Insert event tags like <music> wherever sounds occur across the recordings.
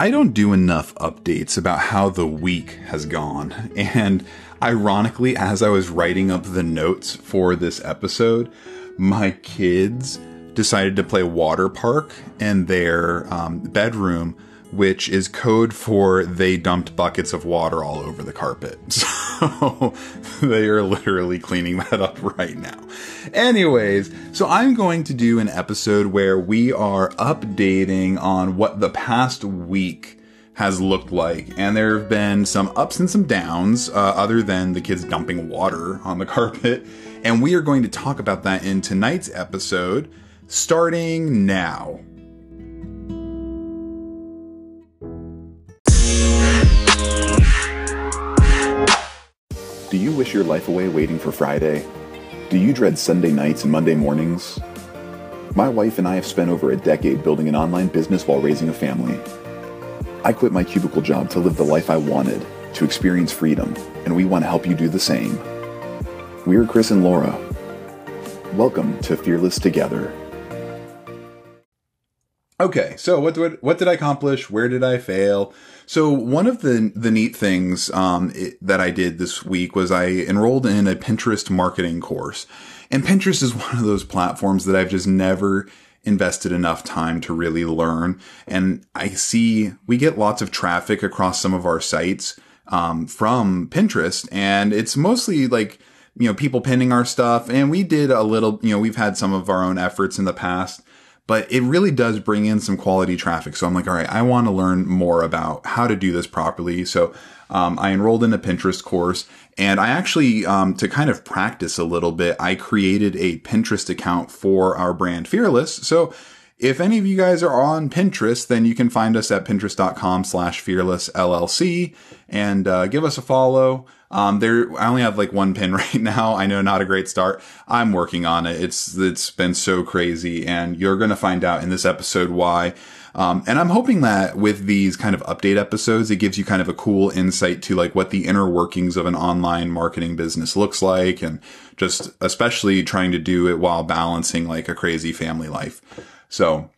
I don't do enough updates about how the week has gone. And ironically, as I was writing up the notes for this episode, my kids decided to play water park in their um, bedroom which is code for they dumped buckets of water all over the carpet. <laughs> So <laughs> they are literally cleaning that up right now. Anyways, so I'm going to do an episode where we are updating on what the past week has looked like. And there have been some ups and some downs, uh, other than the kids dumping water on the <laughs> carpet. And we are going to talk about that in tonight's episode, starting now. You wish your life away waiting for Friday? Do you dread Sunday nights and Monday mornings? My wife and I have spent over a decade building an online business while raising a family. I quit my cubicle job to live the life I wanted, to experience freedom, and we want to help you do the same. We're Chris and Laura. Welcome to Fearless Together. Okay, so what did, what did I accomplish? Where did I fail? So one of the the neat things um, it, that I did this week was I enrolled in a Pinterest marketing course, and Pinterest is <laughs> one of those platforms that I've just never invested enough time to really learn. And I see we get lots of traffic across some of our sites um, from Pinterest, and it's mostly like you know people pinning our stuff. And we did a little, you know, we've had some of our own efforts in the past but it really does bring in some quality traffic. So I'm like, all right, I want to learn more about how to do this properly. So um, I enrolled in a Pinterest course and I actually, um, to kind of practice a little bit, I created a Pinterest account for our brand Fearless. So if any of you guys are on Pinterest, then you can find us at pinterest.com slash fearless LLC and uh, give us a follow. Um, there, I only have like one pin <laughs> right now. I know not a great start. I'm working on it. It's, it's been so crazy and you're going to find out in this episode why. Um, and I'm hoping that with these kind of update episodes, it gives you kind of a cool insight to like what the inner workings of an online marketing business looks like and just especially trying to do it while balancing like a crazy family life. So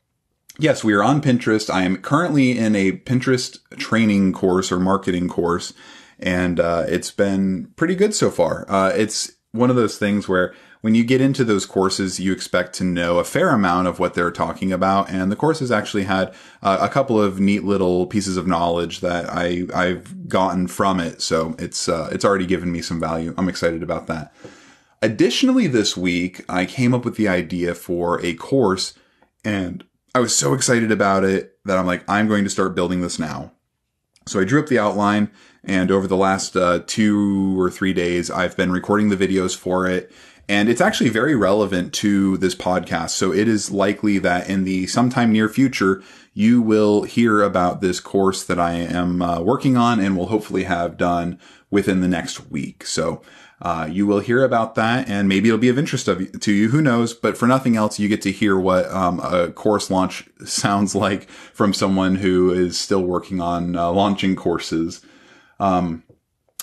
yes, we are on Pinterest. I am currently in a Pinterest training course or marketing course and uh, it's been pretty good so far. Uh, it's one of those things where when you get into those courses, you expect to know a fair amount of what they're talking about, and the course has actually had uh, a couple of neat little pieces of knowledge that I I've gotten from it. So it's uh, it's already given me some value. I'm excited about that. Additionally, this week I came up with the idea for a course, and I was so excited about it that I'm like, I'm going to start building this now. So I drew up the outline and over the last uh, two or three days, I've been recording the videos for it. And it's actually very relevant to this podcast. So it is likely that in the sometime near future, you will hear about this course that I am uh, working on and will hopefully have done within the next week. So uh, you will hear about that and maybe it'll be of interest of, to you. Who knows? But for nothing else, you get to hear what um, a course launch <laughs> sounds like from someone who is still working on uh, launching courses. Um,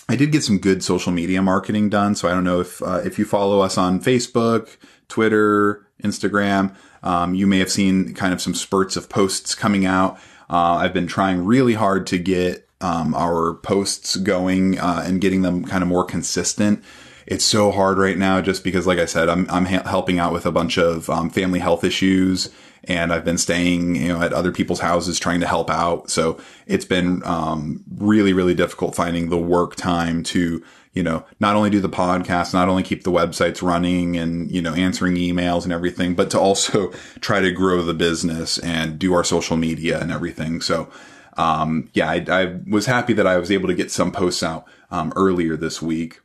I did get some good social media marketing done. So I don't know if, uh, if you follow us on Facebook, Twitter, Instagram, um, you may have seen kind of some spurts of posts coming out. Uh, I've been trying really hard to get um, our posts going uh, and getting them kind of more consistent. It's so hard right now, just because, like I said, I'm I'm ha- helping out with a bunch of um, family health issues and I've been staying, you know, at other people's houses trying to help out. So it's been um, really, really difficult finding the work time to, you know, not only do the podcast, not only keep the websites running and, you know, answering emails and everything, but to also <laughs> try to grow the business and do our social media and everything. So, um, yeah, I, I, was happy that I was able to get some posts out um, earlier this week.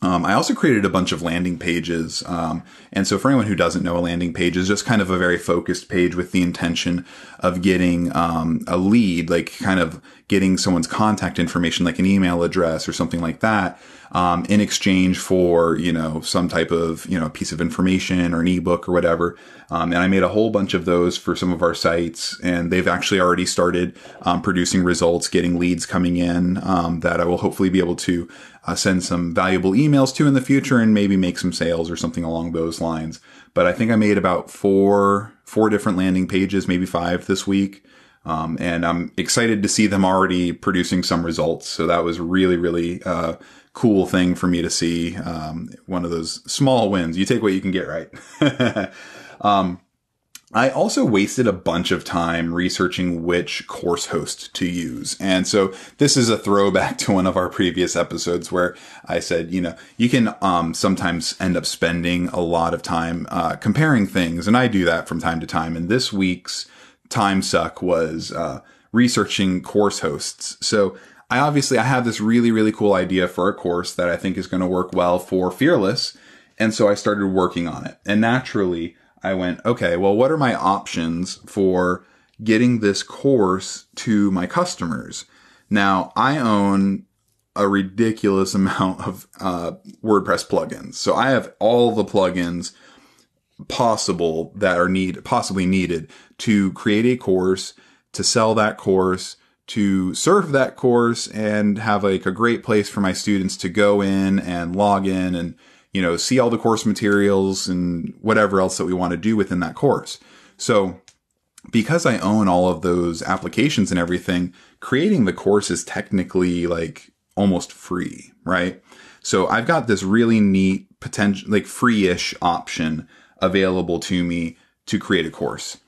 Um, I also created a bunch of landing pages. Um, and so for anyone who doesn't know, a landing page is just kind of a very focused page with the intention of getting um, a lead, like kind of getting someone's contact information, like an email address or something like that, um, in exchange for, you know, some type of, you know, piece of information or an ebook or whatever. Um, and I made a whole bunch of those for some of our sites and they've actually already started um, producing results, getting leads coming in that I will hopefully be able to uh, send some valuable emails to in the future and maybe make some sales or something along those lines. But I think I made about four four different landing pages, maybe five this week. Um, and I'm excited to see them already producing some results. So that was really, really uh, cool thing for me to see. Um, one of those small wins. You take what you can get, right? <laughs> um, I also wasted a bunch of time researching which course host to use. And so this is a throwback <laughs> to one of our previous episodes where I said, you know, you can um, sometimes end up spending a lot of time uh, comparing things. And I do that from time to time. And this week's time suck was uh, researching course hosts. So I obviously I have this really, really cool idea for a course that I think is going to work well for Fearless. And so I started working on it. And naturally, I went, okay, well, what are my options for getting this course to my customers? Now, I own a ridiculous <laughs> amount of uh, WordPress plugins. So I have all the plugins possible that are need possibly needed to create a course, to sell that course, to serve that course and have like a great place for my students to go in and log in and you know, see all the course materials and whatever else that we want to do within that course. So because I own all of those applications and everything, creating the course is technically like almost free, right? So I've got this really neat potential, like free-ish option available to me to create a course.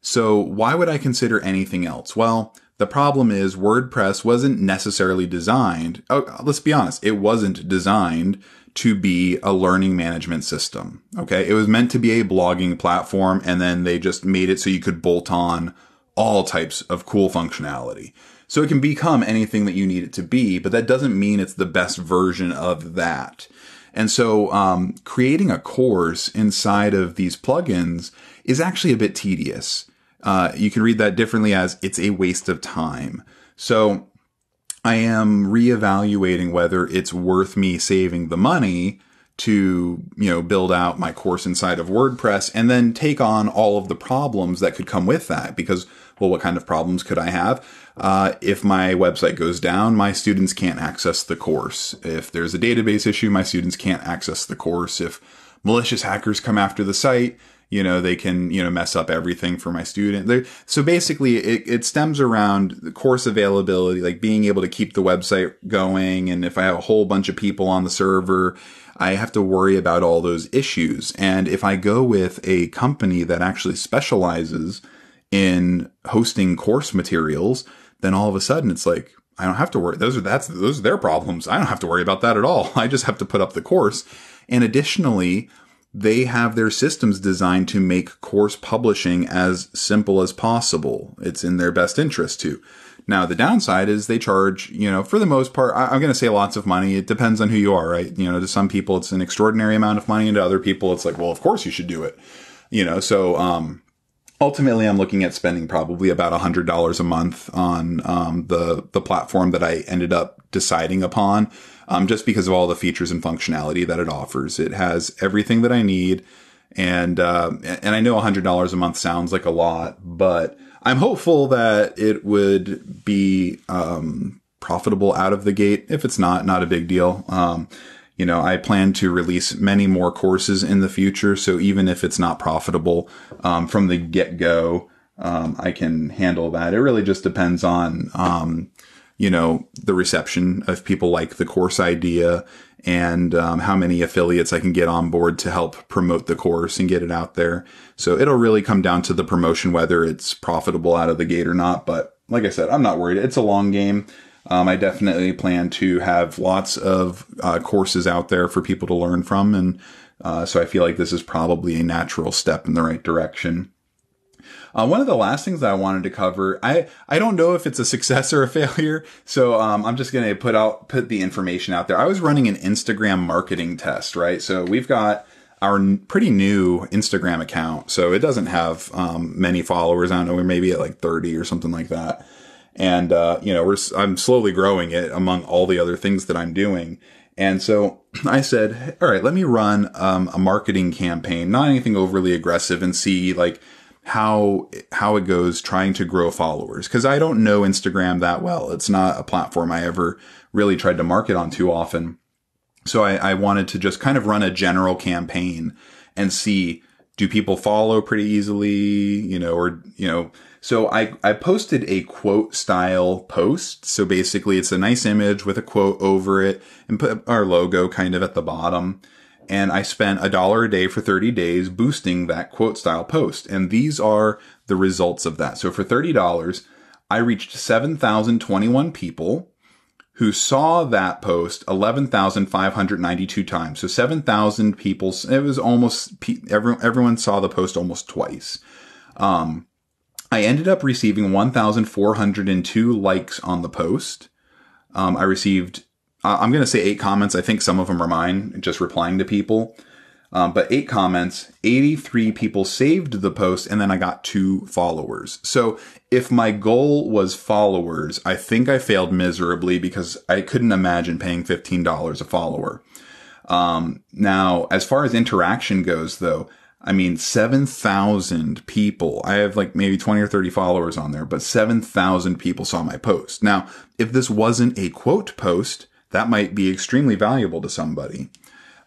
So why would I consider anything else? Well, the problem is WordPress wasn't necessarily designed. Oh, let's be honest. It wasn't designed to be a learning management system. Okay. It was meant to be a blogging platform and then they just made it so you could bolt on all types of cool functionality. So it can become anything that you need it to be, but that doesn't mean it's the best version of that. And so, um, creating a course inside of these plugins is actually a bit tedious. Uh, you can read that differently as it's a waste of time. So I am reevaluating whether it's worth me saving the money to, you know, build out my course inside of WordPress and then take on all of the problems that could come with that. Because, well, what kind of problems could I have? Uh, if my website goes down, my students can't access the course. If there's a database issue, my students can't access the course. If malicious hackers come after the site, you know they can you know mess up everything for my student They're, so basically it, it stems around the course availability like being able to keep the website going and if i have a whole bunch of people on the server i have to worry about all those issues and if i go with a company that actually specializes in hosting course materials then all of a sudden it's like I don't have to worry. Those are that's those are their problems. I don't have to worry about that at all. <laughs> I just have to put up the course. And additionally, they have their systems designed to make course publishing as simple as possible. It's in their best interest to. Now, the downside is they charge, you know, for the most part, I'm going to say lots of money. It depends on who you are, right? You know, to some people, it's an extraordinary amount of money, and to other people, it's like, well, of course you should do it. You know, so, um, ultimately I'm looking at spending probably about hundred dollars a month on, um, the, the platform that I ended up deciding upon um, just because of all the features and functionality that it offers. It has everything that I need. And, uh, and I know $100 a month sounds like a lot, but I'm hopeful that it would be, um, profitable out of the gate. If it's not, not a big deal. You know, I plan to release many more courses in the future. So even if it's not profitable, um, from the get go, um, I can handle that. It really just depends on, um, you know, the reception of people like the course idea and um, how many affiliates I can get on board to help promote the course and get it out there. So it'll really come down to the promotion, whether it's profitable out of the gate or not. But like I said, I'm not worried. It's a long game. Um, I definitely plan to have lots of uh, courses out there for people to learn from. And uh, so I feel like this is probably a natural step in the right direction. Uh, one of the last things that I wanted to cover, I, I don't know if it's a success or a <laughs> failure. So, um, I'm just going to put out, put the information out there. I was running an Instagram marketing test, right? So we've got our pretty new Instagram account. So it doesn't have, um, many followers. I don't know. We're maybe at like 30 or something like that. And, uh, you know, we're, I'm slowly growing it among all the other things that I'm doing. And so <clears throat> I said, all right, let me run um, a marketing campaign, not anything overly aggressive and see like how how it goes trying to grow followers because I don't know Instagram that well. It's not a platform I ever really tried to market on too often. So I, I wanted to just kind of run a general campaign and see do people follow pretty easily, you know, or, you know, so I, I posted a quote style post. So basically it's a nice image with a quote over it and put our logo kind of at the bottom. And I spent a dollar a day for 30 days boosting that quote style post. And these are the results of that. So for $30, I reached 7,021 people who saw that post 11,592 times. So 7,000 people, it was almost, everyone, everyone saw the post almost twice. Um, I ended up receiving 1,402 likes on the post. Um, I received, uh, I'm going to say eight comments. I think some of them are mine, just replying to people. Um, but eight comments, 83 people saved the post, and then I got two followers. So if my goal was followers, I think I failed miserably because I couldn't imagine paying $15 a follower. Um, now, as far as interaction goes, though, I mean, 7,000 people. I have like maybe 20 or 30 followers on there, but 7,000 people saw my post. Now, if this wasn't a quote post, that might be extremely valuable to somebody.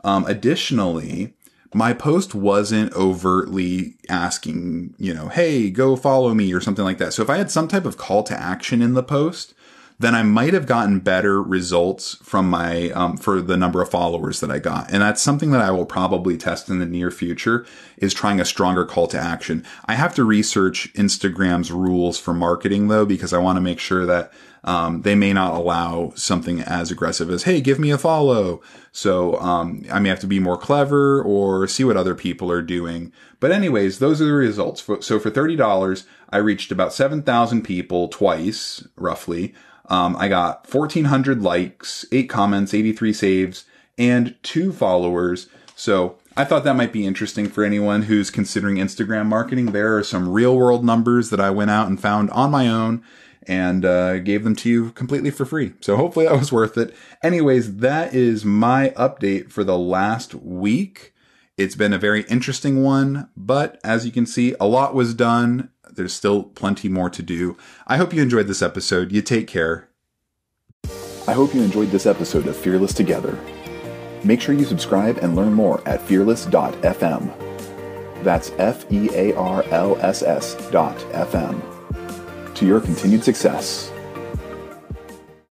Um, additionally, my post wasn't overtly asking, you know, hey, go follow me or something like that. So if I had some type of call to action in the post, then I might have gotten better results from my um, for the number of followers that I got, and that's something that I will probably test in the near future. Is trying a stronger call to action. I have to research Instagram's rules for marketing though, because I want to make sure that um, they may not allow something as aggressive as "Hey, give me a follow." So um, I may have to be more clever or see what other people are doing. But anyways, those are the results. So for thirty dollars, I reached about seven thousand people twice, roughly. Um, I got 1,400 likes, eight comments, 83 saves, and two followers. So I thought that might be interesting for anyone who's considering Instagram marketing. There are some real world numbers that I went out and found on my own and uh, gave them to you completely for free. So hopefully <laughs> that was worth it. Anyways, that is my update for the last week. It's been a very interesting one, but as you can see, a lot was done there's still plenty more to do. I hope you enjoyed this episode. You take care. I hope you enjoyed this episode of Fearless Together. Make sure you subscribe and learn more at fearless.fm. That's F E A R L S S dot FM. To your continued success.